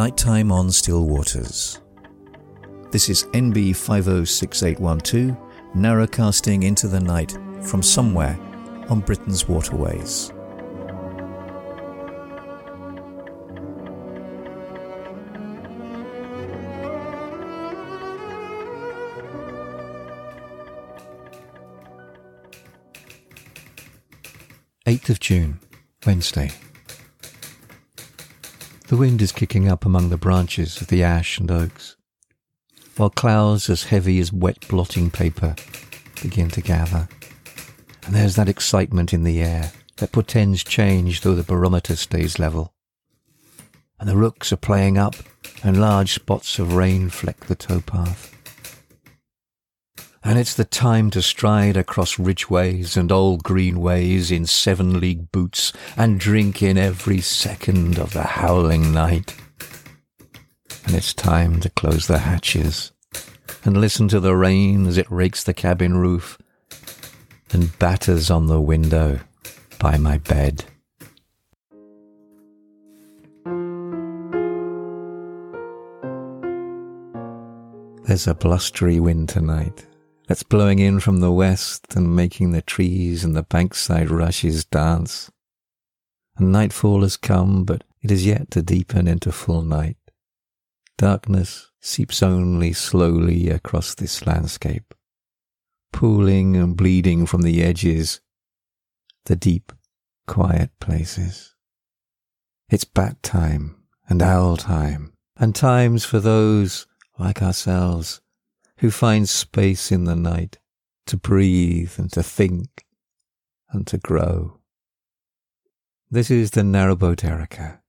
Nighttime on Still Waters. This is NB 506812, narrowcasting into the night from somewhere on Britain's waterways. Eighth of June, Wednesday. The wind is kicking up among the branches of the ash and oaks, while clouds as heavy as wet blotting paper begin to gather. And there's that excitement in the air that portends change though the barometer stays level. And the rooks are playing up, and large spots of rain fleck the towpath. And it's the time to stride across ridgeways and old greenways in seven league boots and drink in every second of the howling night. And it's time to close the hatches and listen to the rain as it rakes the cabin roof and batters on the window by my bed. There's a blustery wind tonight that's blowing in from the west and making the trees and the bankside rushes dance. And nightfall has come, but it is yet to deepen into full night. Darkness seeps only slowly across this landscape, pooling and bleeding from the edges, the deep, quiet places. It's bat time and owl time, and times for those, like ourselves, who finds space in the night to breathe and to think and to grow. This is the narrowboat Erica,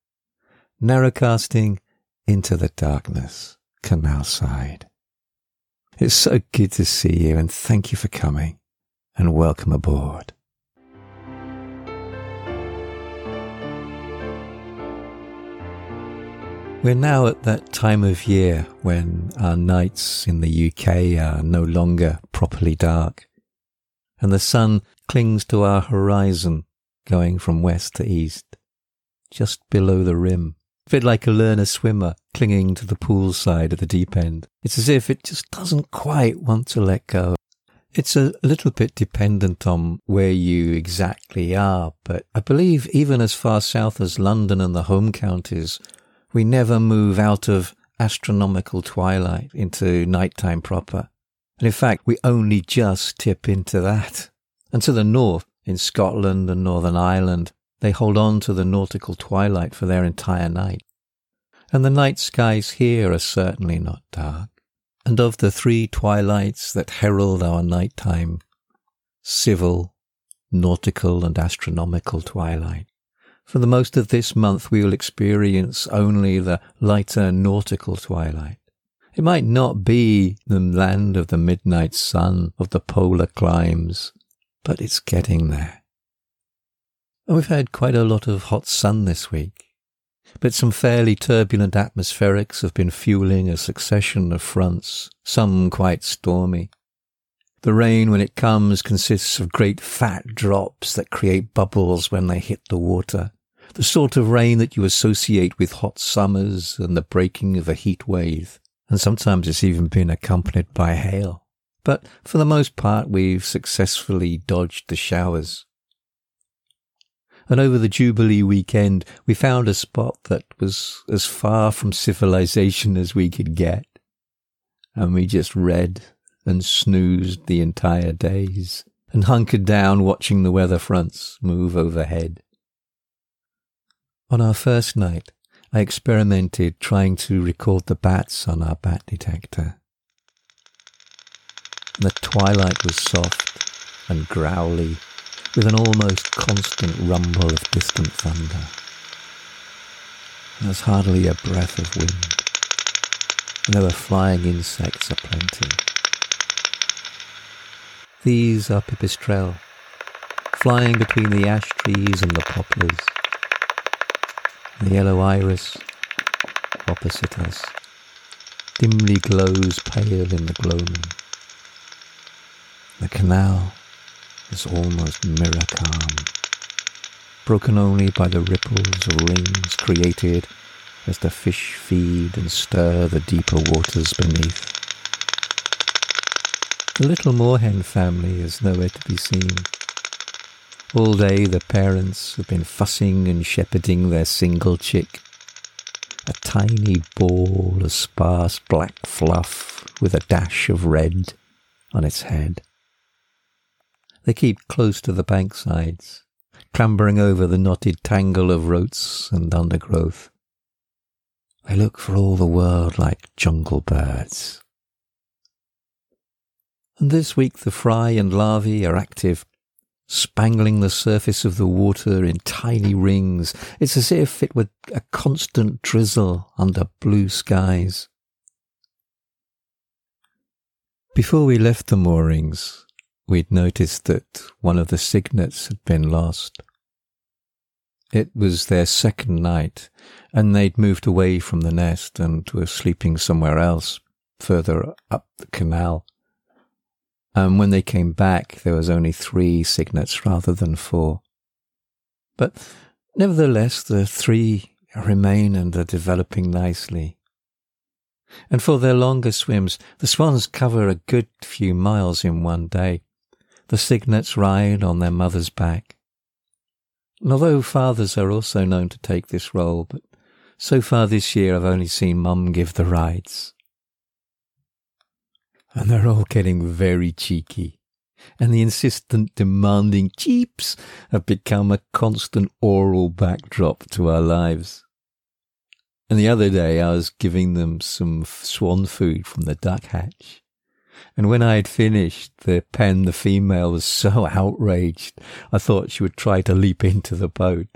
narrowcasting into the darkness, canal side. It's so good to see you and thank you for coming and welcome aboard. We're now at that time of year when our nights in the UK are no longer properly dark, and the sun clings to our horizon, going from west to east, just below the rim. A bit like a learner swimmer clinging to the pool side at the deep end. It's as if it just doesn't quite want to let go. It's a little bit dependent on where you exactly are, but I believe even as far south as London and the home counties, we never move out of astronomical twilight into nighttime proper. And in fact, we only just tip into that. And to the north, in Scotland and Northern Ireland, they hold on to the nautical twilight for their entire night. And the night skies here are certainly not dark. And of the three twilights that herald our nighttime, civil, nautical, and astronomical twilight, for the most of this month, we will experience only the lighter nautical twilight. It might not be the land of the midnight sun of the polar climes, but it's getting there. And we've had quite a lot of hot sun this week, but some fairly turbulent atmospherics have been fueling a succession of fronts, some quite stormy. The rain, when it comes, consists of great fat drops that create bubbles when they hit the water the sort of rain that you associate with hot summers and the breaking of a heat wave. And sometimes it's even been accompanied by hail. But for the most part, we've successfully dodged the showers. And over the Jubilee weekend, we found a spot that was as far from civilization as we could get. And we just read and snoozed the entire days and hunkered down watching the weather fronts move overhead. On our first night, I experimented trying to record the bats on our bat detector. The twilight was soft and growly, with an almost constant rumble of distant thunder. There was hardly a breath of wind, and there were flying insects aplenty. These are pipistrelle, flying between the ash trees and the poplars the yellow iris opposite us dimly glows pale in the gloaming. The canal is almost mirror calm, broken only by the ripples of rings created as the fish feed and stir the deeper waters beneath. The little moorhen family is nowhere to be seen. All day the parents have been fussing and shepherding their single chick, a tiny ball of sparse black fluff with a dash of red on its head. They keep close to the banksides, clambering over the knotted tangle of roots and undergrowth. They look for all the world like jungle birds. And this week the fry and larvae are active spangling the surface of the water in tiny rings. It's as if it were a constant drizzle under blue skies. Before we left the moorings, we'd noticed that one of the cygnets had been lost. It was their second night, and they'd moved away from the nest and were sleeping somewhere else, further up the canal. And when they came back, there was only three cygnets rather than four. But nevertheless, the three remain and are developing nicely. And for their longer swims, the swans cover a good few miles in one day. The cygnets ride on their mother's back. And although fathers are also known to take this role, but so far this year I've only seen mum give the rides and they're all getting very cheeky. And the insistent, demanding cheeps have become a constant oral backdrop to our lives. And the other day I was giving them some swan food from the duck hatch. And when I had finished, the pen, the female, was so outraged, I thought she would try to leap into the boat.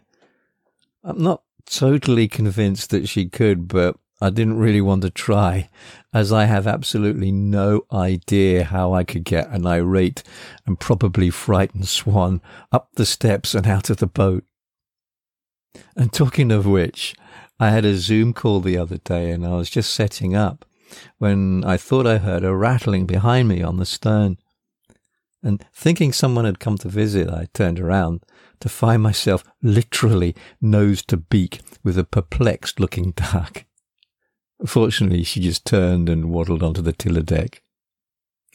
I'm not totally convinced that she could, but I didn't really want to try, as I have absolutely no idea how I could get an irate and probably frightened swan up the steps and out of the boat. And talking of which, I had a Zoom call the other day and I was just setting up when I thought I heard a rattling behind me on the stern. And thinking someone had come to visit, I turned around to find myself literally nose to beak with a perplexed looking duck. Fortunately, she just turned and waddled onto the tiller deck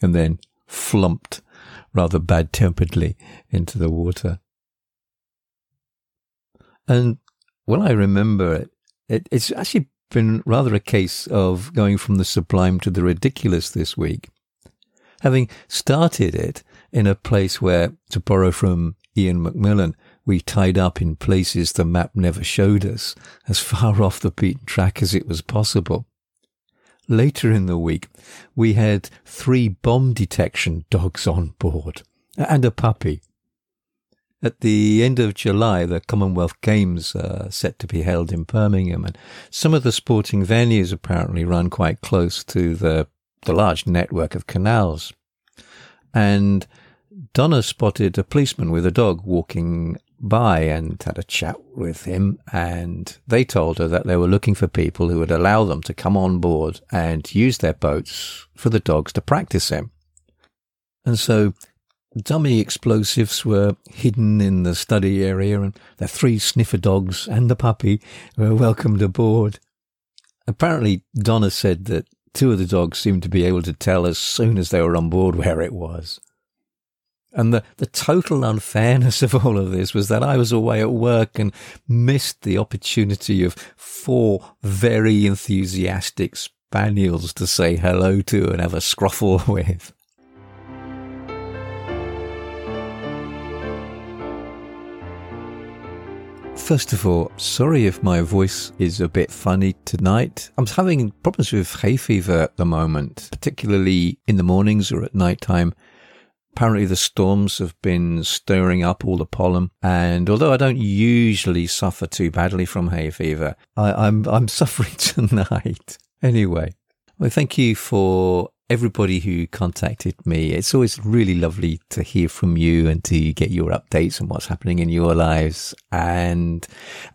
and then flumped rather bad temperedly into the water. And when I remember it, it, it's actually been rather a case of going from the sublime to the ridiculous this week. Having started it in a place where, to borrow from Ian McMillan, we tied up in places the map never showed us, as far off the beaten track as it was possible. Later in the week, we had three bomb detection dogs on board and a puppy. At the end of July, the Commonwealth Games are set to be held in Birmingham, and some of the sporting venues apparently run quite close to the, the large network of canals. And Donna spotted a policeman with a dog walking by and had a chat with him. And they told her that they were looking for people who would allow them to come on board and use their boats for the dogs to practice in. And so dummy explosives were hidden in the study area and the three sniffer dogs and the puppy were welcomed aboard. Apparently, Donna said that two of the dogs seemed to be able to tell as soon as they were on board where it was. And the, the total unfairness of all of this was that I was away at work and missed the opportunity of four very enthusiastic spaniels to say hello to and have a scruffle with. First of all, sorry if my voice is a bit funny tonight. I'm having problems with hay fever at the moment, particularly in the mornings or at night time. Apparently, the storms have been stirring up all the pollen, and although I don't usually suffer too badly from hay fever, I, I'm I'm suffering tonight. Anyway, well, thank you for everybody who contacted me. It's always really lovely to hear from you and to get your updates on what's happening in your lives. And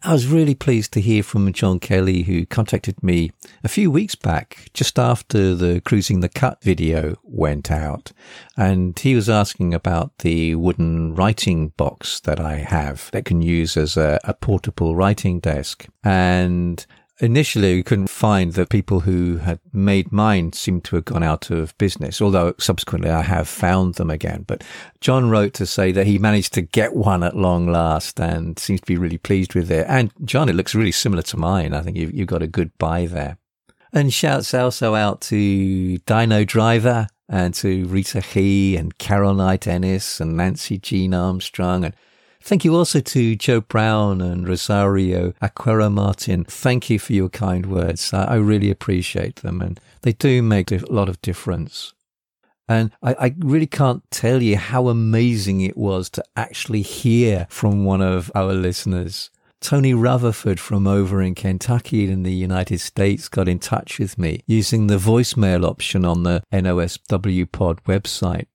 I was really pleased to hear from John Kelly, who contacted me a few weeks back, just after the Cruising the Cut video went out. And he was asking about the wooden writing box that I have that can use as a, a portable writing desk. And initially we couldn't find the people who had made mine seemed to have gone out of business, although subsequently I have found them again. But John wrote to say that he managed to get one at long last and seems to be really pleased with it. And John, it looks really similar to mine. I think you've, you've got a good buy there. And shouts also out to Dino Driver and to Rita He and Carol Knight Ennis and Nancy Jean Armstrong and Thank you also to Joe Brown and Rosario Aquera Martin. Thank you for your kind words. I, really appreciate them and they do make a lot of difference. And I, I, really can't tell you how amazing it was to actually hear from one of our listeners. Tony Rutherford from over in Kentucky in the United States got in touch with me using the voicemail option on the NOSW Pod website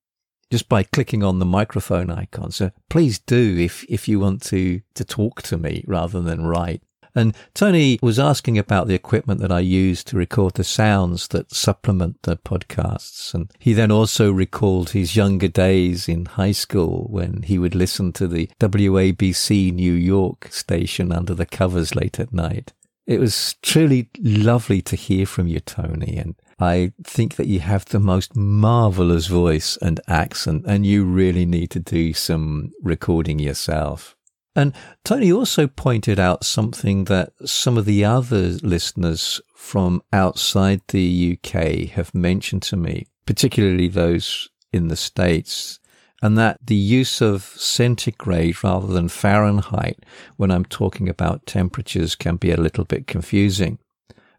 just by clicking on the microphone icon. So please do if, if you want to, to talk to me rather than write. And Tony was asking about the equipment that I use to record the sounds that supplement the podcasts. And he then also recalled his younger days in high school when he would listen to the WABC New York station under the covers late at night. It was truly lovely to hear from you, Tony. And I think that you have the most marvelous voice and accent, and you really need to do some recording yourself. And Tony also pointed out something that some of the other listeners from outside the UK have mentioned to me, particularly those in the States, and that the use of centigrade rather than Fahrenheit when I'm talking about temperatures can be a little bit confusing.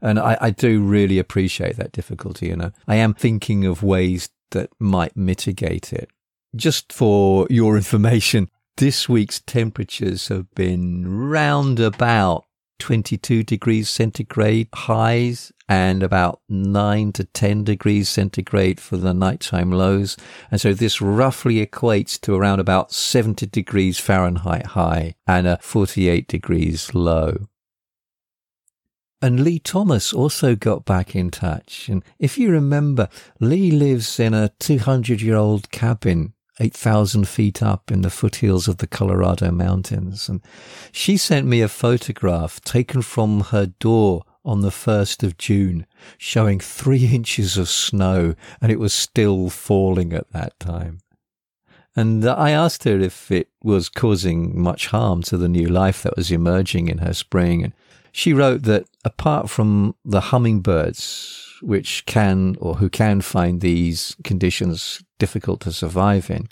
And I, I do really appreciate that difficulty. You know, I am thinking of ways that might mitigate it. Just for your information, this week's temperatures have been round about 22 degrees centigrade highs and about 9 to 10 degrees centigrade for the nighttime lows. And so this roughly equates to around about 70 degrees Fahrenheit high and a 48 degrees low. And Lee Thomas also got back in touch. And if you remember, Lee lives in a 200 year old cabin 8,000 feet up in the foothills of the Colorado mountains. And she sent me a photograph taken from her door on the 1st of June, showing three inches of snow, and it was still falling at that time. And uh, I asked her if it was causing much harm to the new life that was emerging in her spring. And she wrote that apart from the hummingbirds, which can or who can find these conditions difficult to survive in,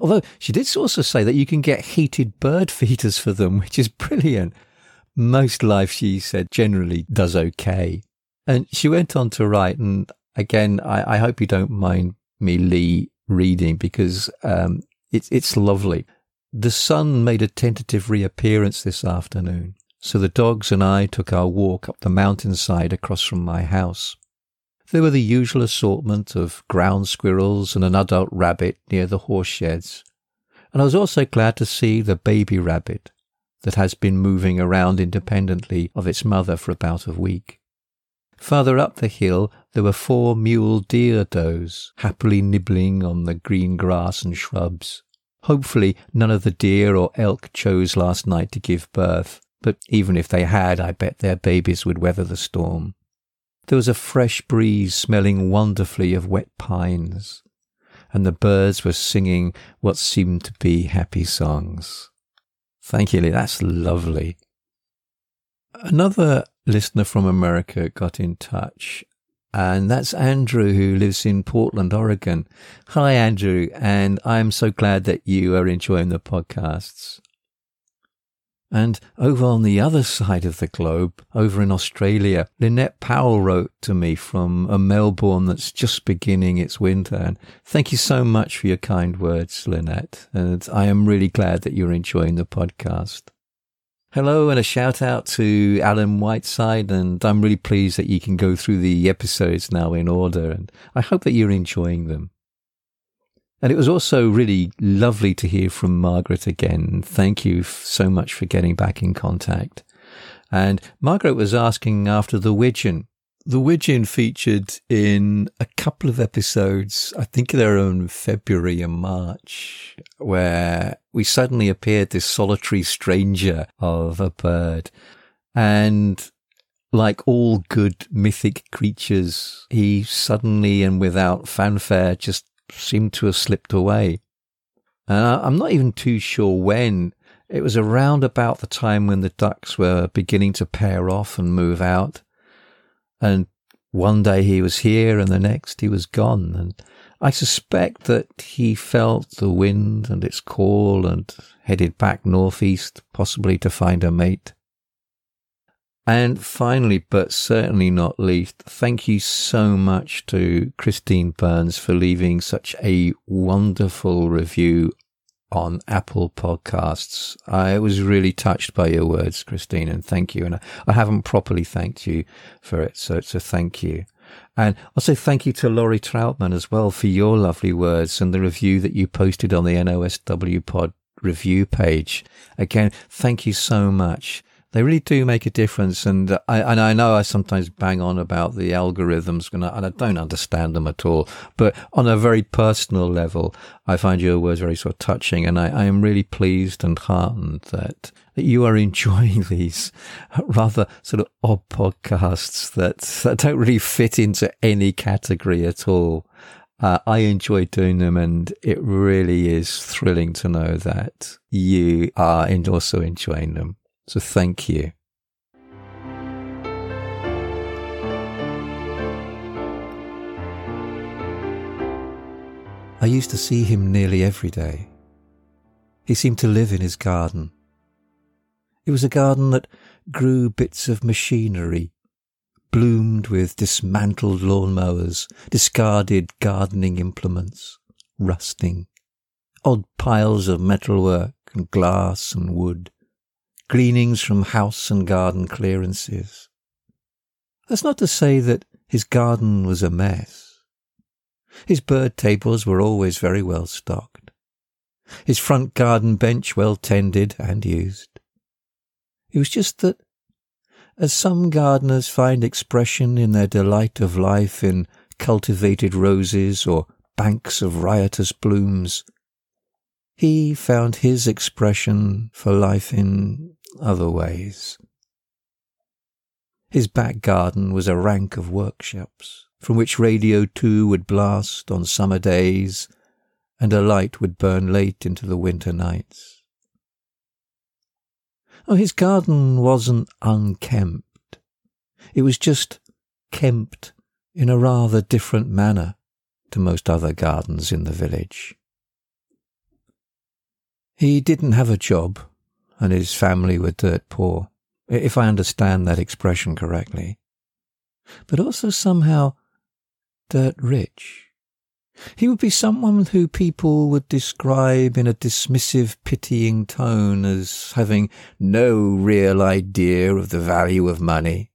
although she did also say that you can get heated bird feeders for them, which is brilliant. Most life, she said, generally does okay. And she went on to write, and again, I, I hope you don't mind me, Lee, reading because um, it's it's lovely. The sun made a tentative reappearance this afternoon. So the dogs and I took our walk up the mountainside across from my house. There were the usual assortment of ground squirrels and an adult rabbit near the horse sheds. And I was also glad to see the baby rabbit that has been moving around independently of its mother for about a week. Farther up the hill, there were four mule deer does happily nibbling on the green grass and shrubs. Hopefully, none of the deer or elk chose last night to give birth, but even if they had, I bet their babies would weather the storm. There was a fresh breeze smelling wonderfully of wet pines, and the birds were singing what seemed to be happy songs. Thank you, Lee. That's lovely. Another listener from America got in touch, and that's Andrew, who lives in Portland, Oregon. Hi, Andrew, and I'm so glad that you are enjoying the podcasts. And over on the other side of the globe, over in Australia, Lynette Powell wrote to me from a Melbourne that's just beginning its winter. And thank you so much for your kind words, Lynette. And I am really glad that you're enjoying the podcast. Hello and a shout out to Alan Whiteside. And I'm really pleased that you can go through the episodes now in order. And I hope that you're enjoying them. And it was also really lovely to hear from Margaret again. Thank you so much for getting back in contact. And Margaret was asking after the Widgeon. The Widgeon featured in a couple of episodes, I think they're in February and March, where we suddenly appeared this solitary stranger of a bird. And like all good mythic creatures, he suddenly and without fanfare just seemed to have slipped away. And I'm not even too sure when. It was around about the time when the ducks were beginning to pair off and move out. And one day he was here and the next he was gone. And I suspect that he felt the wind and its call and headed back northeast, possibly to find a mate. And finally, but certainly not least, thank you so much to Christine Burns for leaving such a wonderful review on Apple Podcasts. I was really touched by your words, Christine, and thank you. And I, haven't properly thanked you for it, so it's a thank you. And also thank you to Laurie Troutman as well for your lovely words and the review that you posted on the NOSW Pod review page. Again, thank you so much. They really do make a difference. And I, and I know I sometimes bang on about the algorithms and I, and I don't understand them at all. But on a very personal level, I find your words very sort of touching. And I, I am really pleased and heartened that, that you are enjoying these rather sort of odd podcasts that, that don't really fit into any category at all. Uh, I enjoy doing them and it really is thrilling to know that you are also enjoying them. So thank you. I used to see him nearly every day. He seemed to live in his garden. It was a garden that grew bits of machinery, bloomed with dismantled lawnmowers, discarded gardening implements, rusting, odd piles of metalwork and glass and wood, gleanings from house and garden clearances. That's not to say that his garden was a mess. His bird tables were always very well stocked. His front garden bench well tended and used. It was just that, as some gardeners find expression in their delight of life in cultivated roses or banks of riotous blooms, he found his expression for life in other ways. His back garden was a rank of workshops, from which Radio 2 would blast on summer days, and a light would burn late into the winter nights. Oh, his garden wasn't unkempt. It was just kempt in a rather different manner to most other gardens in the village. He didn't have a job and his family were dirt poor, if I understand that expression correctly, but also somehow dirt rich. He would be someone who people would describe in a dismissive, pitying tone as having no real idea of the value of money.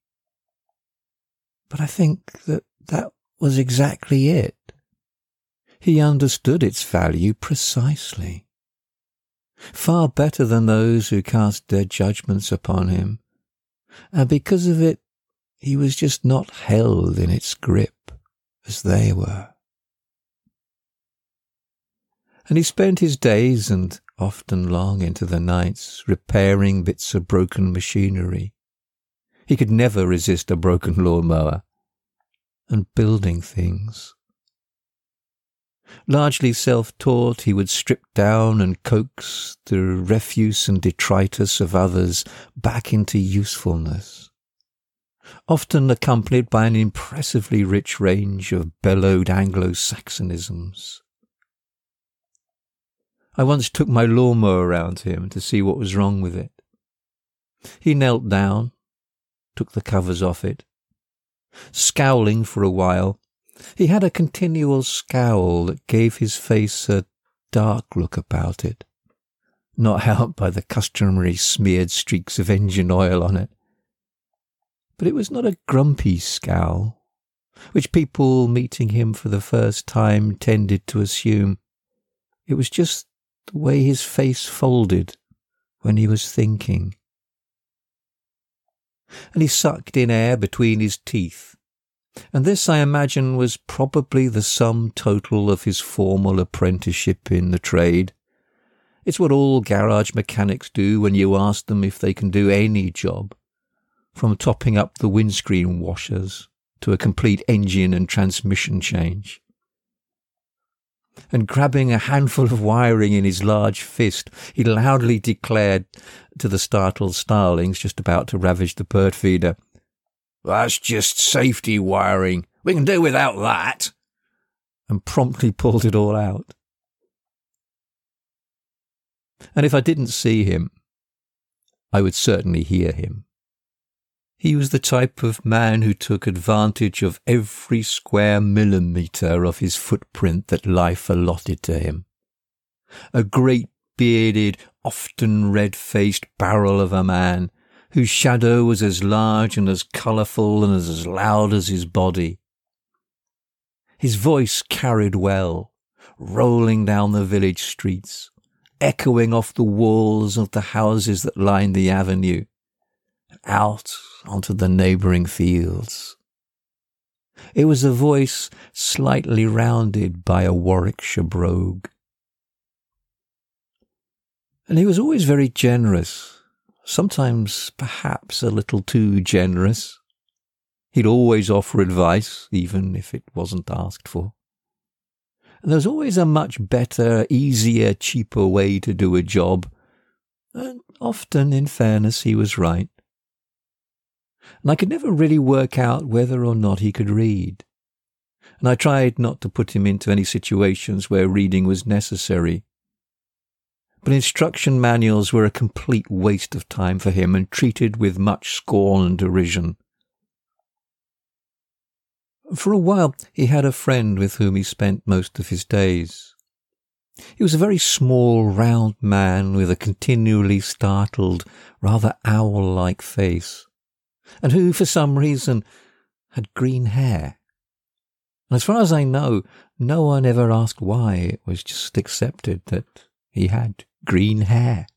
But I think that that was exactly it. He understood its value precisely far better than those who cast their judgments upon him. And because of it, he was just not held in its grip as they were. And he spent his days and often long into the nights repairing bits of broken machinery. He could never resist a broken lawnmower and building things. Largely self-taught, he would strip down and coax the refuse and detritus of others back into usefulness. Often accompanied by an impressively rich range of bellowed Anglo-Saxonisms. I once took my lawnmower round to him to see what was wrong with it. He knelt down, took the covers off it, scowling for a while, he had a continual scowl that gave his face a dark look about it, not helped by the customary smeared streaks of engine oil on it. But it was not a grumpy scowl, which people meeting him for the first time tended to assume. It was just the way his face folded when he was thinking. And he sucked in air between his teeth and this, I imagine, was probably the sum total of his formal apprenticeship in the trade. It's what all garage mechanics do when you ask them if they can do any job. from topping up the windscreen washers to a complete engine and transmission change. And grabbing a handful of wiring in his large fist, he loudly declared to the startled starlings just about to ravage the bird feeder, That's just safety wiring. We can do without that. And promptly pulled it all out. And if I didn't see him, I would certainly hear him. He was the type of man who took advantage of every square millimetre of his footprint that life allotted to him. A great bearded, often red-faced barrel of a man, whose shadow was as large and as colourful and as loud as his body. His voice carried well, rolling down the village streets, echoing off the walls of the houses that lined the avenue, out onto the neighbouring fields. It was a voice slightly rounded by a Warwickshire brogue. And he was always very generous, sometimes perhaps a little too generous. He'd always offer advice, even if it wasn't asked for. And there was always a much better, easier, cheaper way to do a job. And often, in fairness, he was right and I could never really work out whether or not he could read. And I tried not to put him into any situations where reading was necessary. But instruction manuals were a complete waste of time for him and treated with much scorn and derision. For a while, he had a friend with whom he spent most of his days. He was a very small, round man with a continually startled, rather owl-like face and who, for some reason, had green hair. And as far as I know, no one ever asked why. It was just accepted that he had green hair.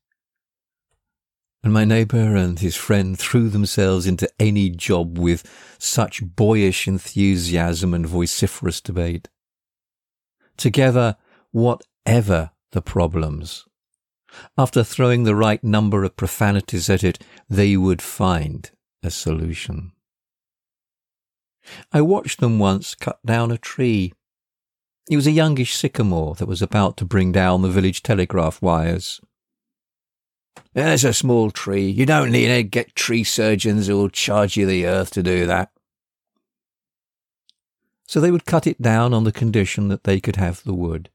And my neighbour and his friend threw themselves into any job with such boyish enthusiasm and vociferous debate. Together, whatever the problems, after throwing the right number of profanities at it, they would find a solution. I watched them once cut down a tree. It was a youngish sycamore that was about to bring down the village telegraph wires. There's a small tree. You don't need to get tree surgeons who'll charge you the earth to do that. So they would cut it down on the condition that they could have the wood.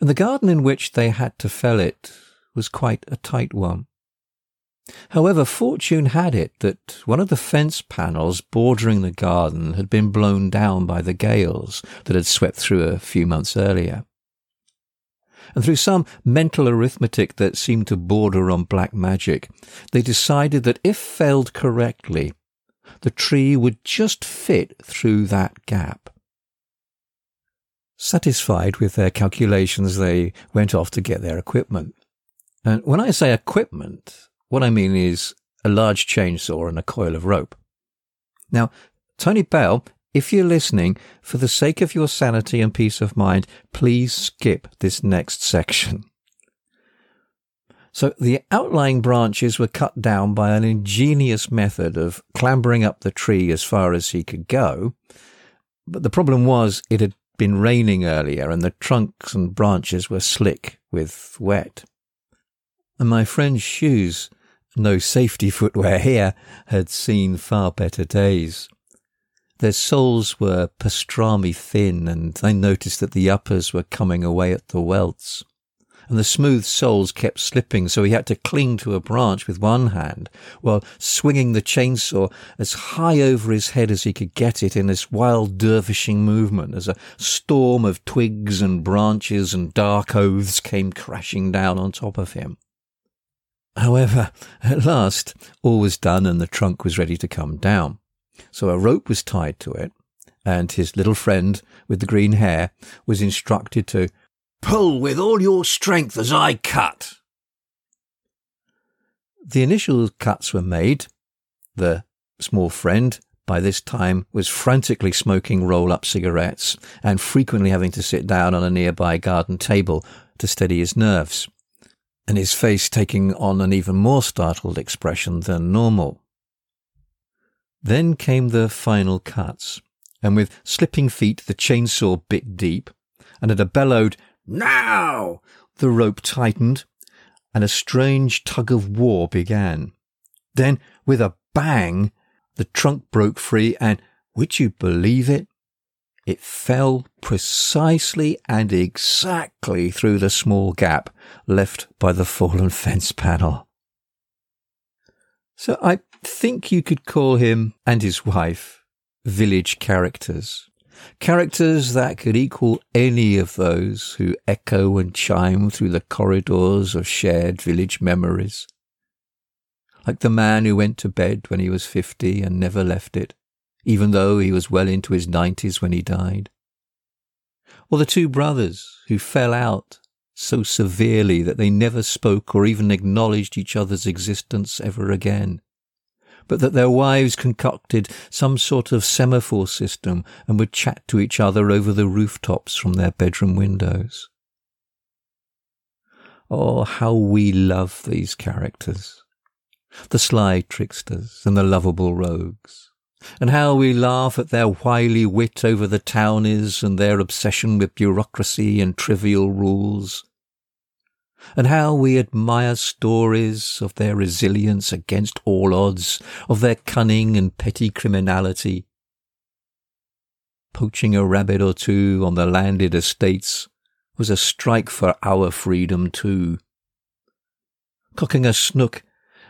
And the garden in which they had to fell it was quite a tight one. However, fortune had it that one of the fence panels bordering the garden had been blown down by the gales that had swept through a few months earlier. And through some mental arithmetic that seemed to border on black magic, they decided that if felled correctly, the tree would just fit through that gap. Satisfied with their calculations, they went off to get their equipment. And when I say equipment, what I mean is a large chainsaw and a coil of rope. Now, Tony Bell, if you're listening, for the sake of your sanity and peace of mind, please skip this next section. So the outlying branches were cut down by an ingenious method of clambering up the tree as far as he could go. But the problem was it had been raining earlier and the trunks and branches were slick with wet. And my friend's shoes no safety footwear here had seen far better days. Their soles were pastrami thin, and I noticed that the uppers were coming away at the welts. And the smooth soles kept slipping, so he had to cling to a branch with one hand, while swinging the chainsaw as high over his head as he could get it in this wild dervishing movement as a storm of twigs and branches and dark oaths came crashing down on top of him. However, at last, all was done and the trunk was ready to come down. So a rope was tied to it, and his little friend with the green hair was instructed to pull with all your strength as I cut. The initial cuts were made. The small friend by this time was frantically smoking roll up cigarettes and frequently having to sit down on a nearby garden table to steady his nerves. And his face taking on an even more startled expression than normal. Then came the final cuts, and with slipping feet the chainsaw bit deep, and at a bellowed, Now! the rope tightened, and a strange tug of war began. Then, with a bang, the trunk broke free, and, would you believe it? It fell precisely and exactly through the small gap left by the fallen fence panel. So I think you could call him and his wife village characters. Characters that could equal any of those who echo and chime through the corridors of shared village memories. Like the man who went to bed when he was fifty and never left it, even though he was well into his nineties when he died. Or the two brothers who fell out so severely that they never spoke or even acknowledged each other's existence ever again, but that their wives concocted some sort of semaphore system and would chat to each other over the rooftops from their bedroom windows. Oh, how we love these characters. The sly tricksters and the lovable rogues and how we laugh at their wily wit over the townies and their obsession with bureaucracy and trivial rules, and how we admire stories of their resilience against all odds, of their cunning and petty criminality. Poaching a rabbit or two on the landed estates was a strike for our freedom too. Cocking a snook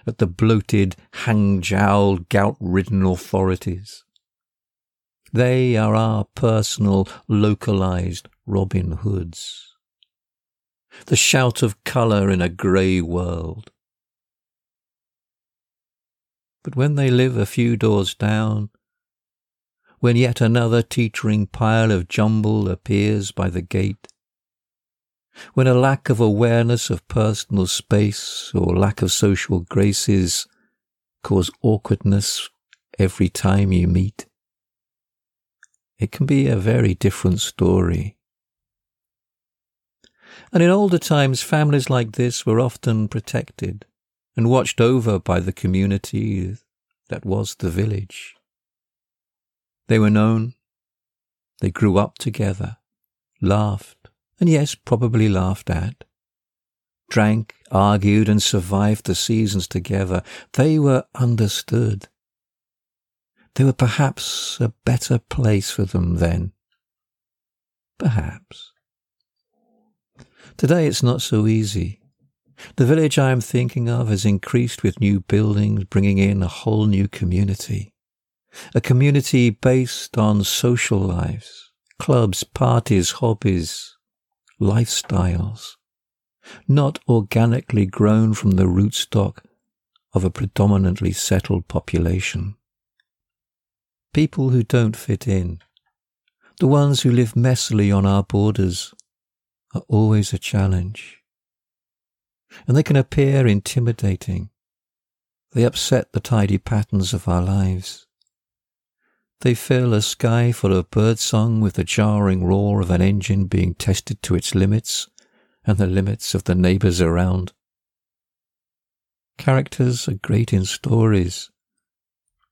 at the bloated, hang-jowled, gout-ridden authorities. They are our personal, localized Robin Hoods. The shout of colour in a grey world. But when they live a few doors down, when yet another teetering pile of jumble appears by the gate, when a lack of awareness of personal space or lack of social graces cause awkwardness every time you meet. It can be a very different story. And in older times, families like this were often protected and watched over by the community that was the village. They were known. They grew up together, laughed, and yes, probably laughed at. Drank, argued, and survived the seasons together. They were understood. There were perhaps a better place for them then. Perhaps. Today it's not so easy. The village I am thinking of has increased with new buildings, bringing in a whole new community. A community based on social lives, clubs, parties, hobbies, lifestyles, not organically grown from the rootstock of a predominantly settled population. People who don't fit in, the ones who live messily on our borders, are always a challenge. And they can appear intimidating. They upset the tidy patterns of our lives. They fill a sky full of birdsong with the jarring roar of an engine being tested to its limits and the limits of the neighbours around. Characters are great in stories.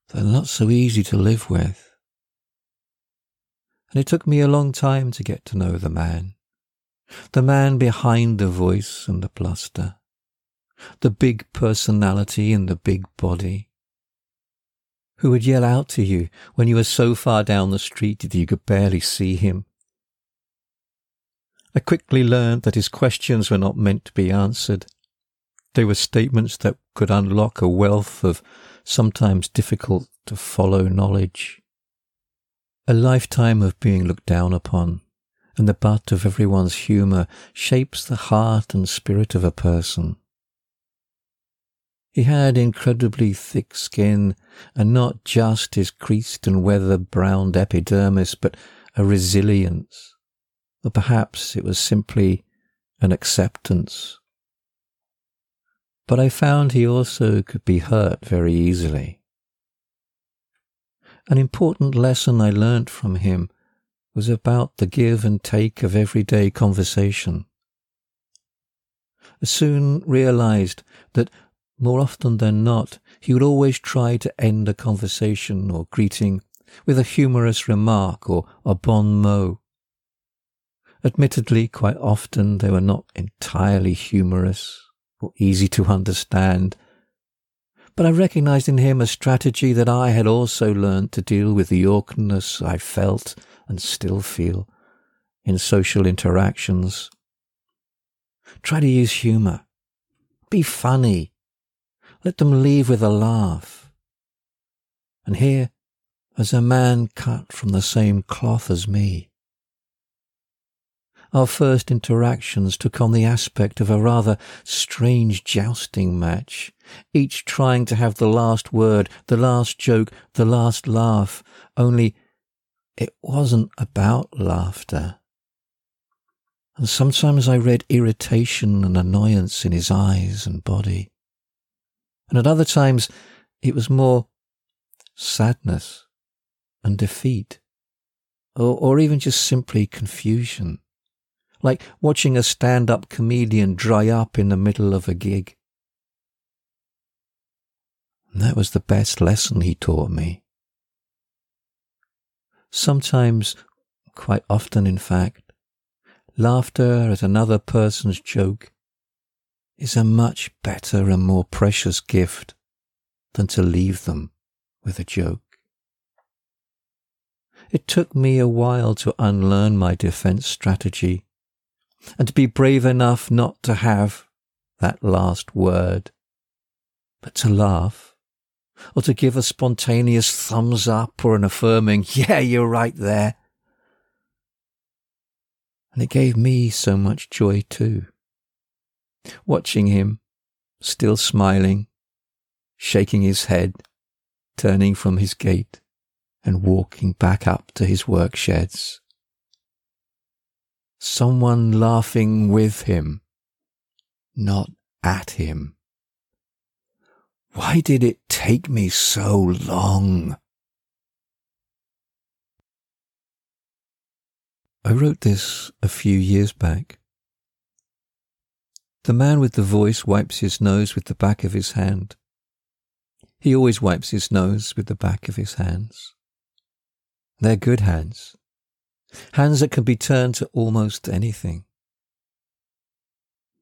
They're not so easy to live with. And it took me a long time to get to know the man. The man behind the voice and the bluster. The big personality and the big body who would yell out to you when you were so far down the street that you could barely see him. I quickly learned that his questions were not meant to be answered. They were statements that could unlock a wealth of sometimes difficult to follow knowledge. A lifetime of being looked down upon and the butt of everyone's humour shapes the heart and spirit of a person. He had incredibly thick skin, and not just his creased and weather-browned epidermis, but a resilience. Or perhaps it was simply an acceptance. But I found he also could be hurt very easily. An important lesson I learnt from him was about the give and take of everyday conversation I soon realized that more often than not, he would always try to end a conversation or greeting with a humorous remark or a bon mot. Admittedly, quite often they were not entirely humorous or easy to understand, but I recognized in him a strategy that I had also learned to deal with the awkwardness I felt and still feel in social interactions. Try to use humor. Be funny. Let them leave with a laugh. And here as a man cut from the same cloth as me. Our first interactions took on the aspect of a rather strange jousting match, each trying to have the last word, the last joke, the last laugh, only it wasn't about laughter. And sometimes I read irritation and annoyance in his eyes and body. And at other times it was more sadness and defeat, or, or even just simply confusion, like watching a stand up comedian dry up in the middle of a gig. And that was the best lesson he taught me. Sometimes, quite often in fact, laughter at another person's joke is a much better and more precious gift than to leave them with a joke. It took me a while to unlearn my defense strategy and to be brave enough not to have that last word, but to laugh or to give a spontaneous thumbs up or an affirming, yeah, you're right there. And it gave me so much joy too. Watching him, still smiling, shaking his head, turning from his gate and walking back up to his work sheds. Someone laughing with him, not at him. Why did it take me so long? I wrote this a few years back. The man with the voice wipes his nose with the back of his hand. He always wipes his nose with the back of his hands. They're good hands. Hands that can be turned to almost anything.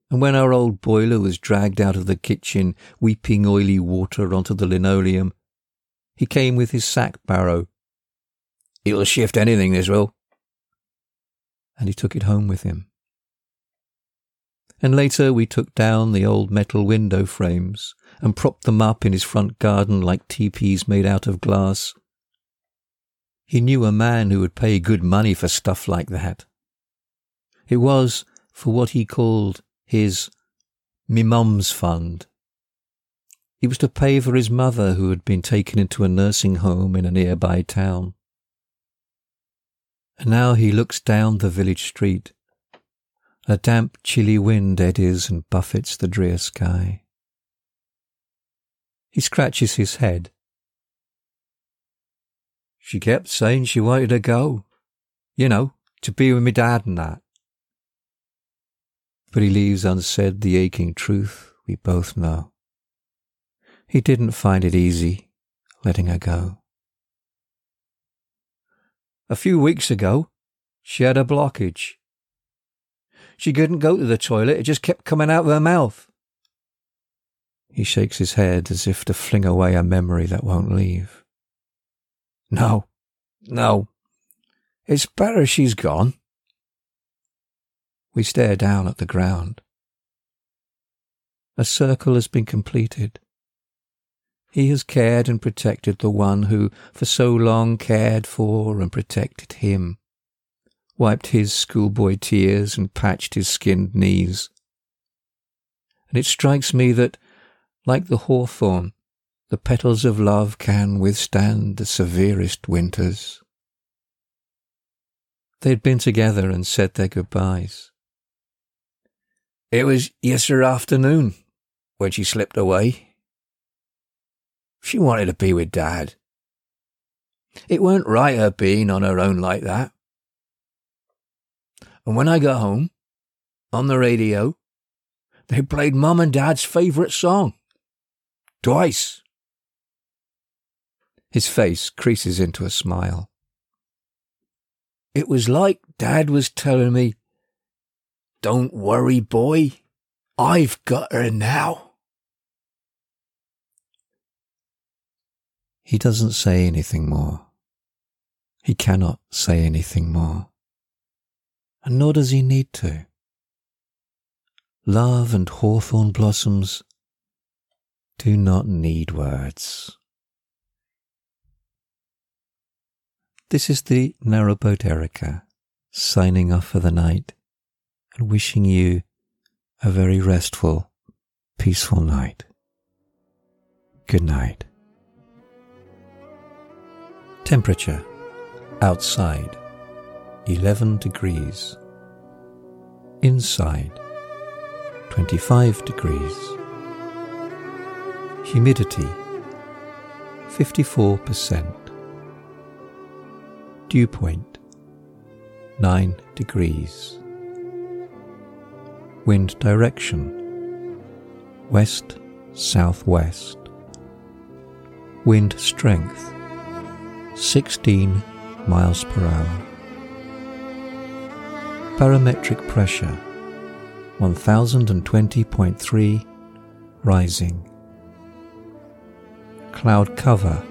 And when our old boiler was dragged out of the kitchen, weeping oily water onto the linoleum, he came with his sack barrow. It'll shift anything, this will. And he took it home with him. And later we took down the old metal window frames and propped them up in his front garden like teepees made out of glass. He knew a man who would pay good money for stuff like that. It was for what he called his me mum's fund. He was to pay for his mother who had been taken into a nursing home in a nearby town. And now he looks down the village street. A damp, chilly wind eddies and buffets the drear sky. He scratches his head. She kept saying she wanted to go. You know, to be with me dad and that but he leaves unsaid the aching truth we both know. He didn't find it easy letting her go. A few weeks ago, she had a blockage. She couldn't go to the toilet, it just kept coming out of her mouth. He shakes his head as if to fling away a memory that won't leave. No, no. It's better she's gone. We stare down at the ground. A circle has been completed. He has cared and protected the one who for so long cared for and protected him, wiped his schoolboy tears and patched his skinned knees. And it strikes me that, like the hawthorn, the petals of love can withstand the severest winters. They'd been together and said their goodbyes. It was yesterday afternoon when she slipped away. She wanted to be with Dad. It weren't right her being on her own like that. And when I got home, on the radio, they played Mum and Dad's favourite song. Twice. His face creases into a smile. It was like Dad was telling me, Don't worry, boy. I've got her now. He doesn't say anything more. He cannot say anything more. And nor does he need to. Love and hawthorn blossoms do not need words. This is the narrowboat Erica signing off for the night and wishing you a very restful, peaceful night. Good night. Temperature outside 11 degrees. Inside 25 degrees. Humidity 54%. Dew point 9 degrees. Wind direction west southwest. Wind strength 16 miles per hour. Barometric pressure 1020.3 rising. Cloud cover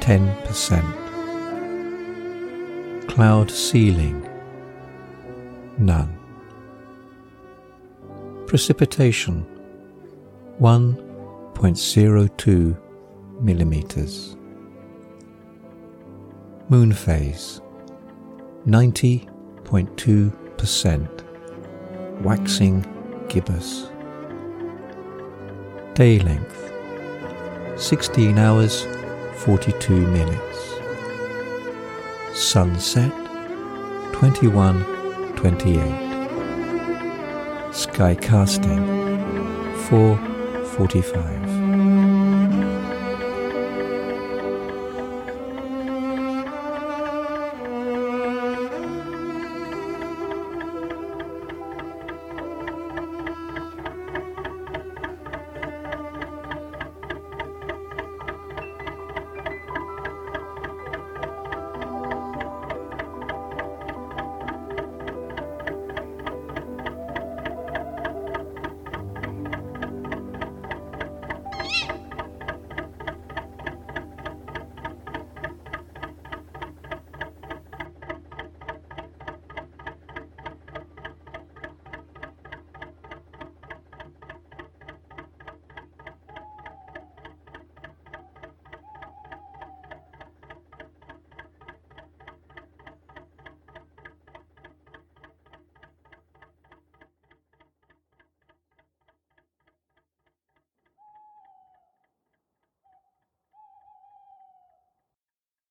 10%. Cloud ceiling none. Precipitation 1.02 millimeters. Moon phase 90.2% waxing gibbous. Day length 16 hours 42 minutes. Sunset 21:28. Sky casting 4:45.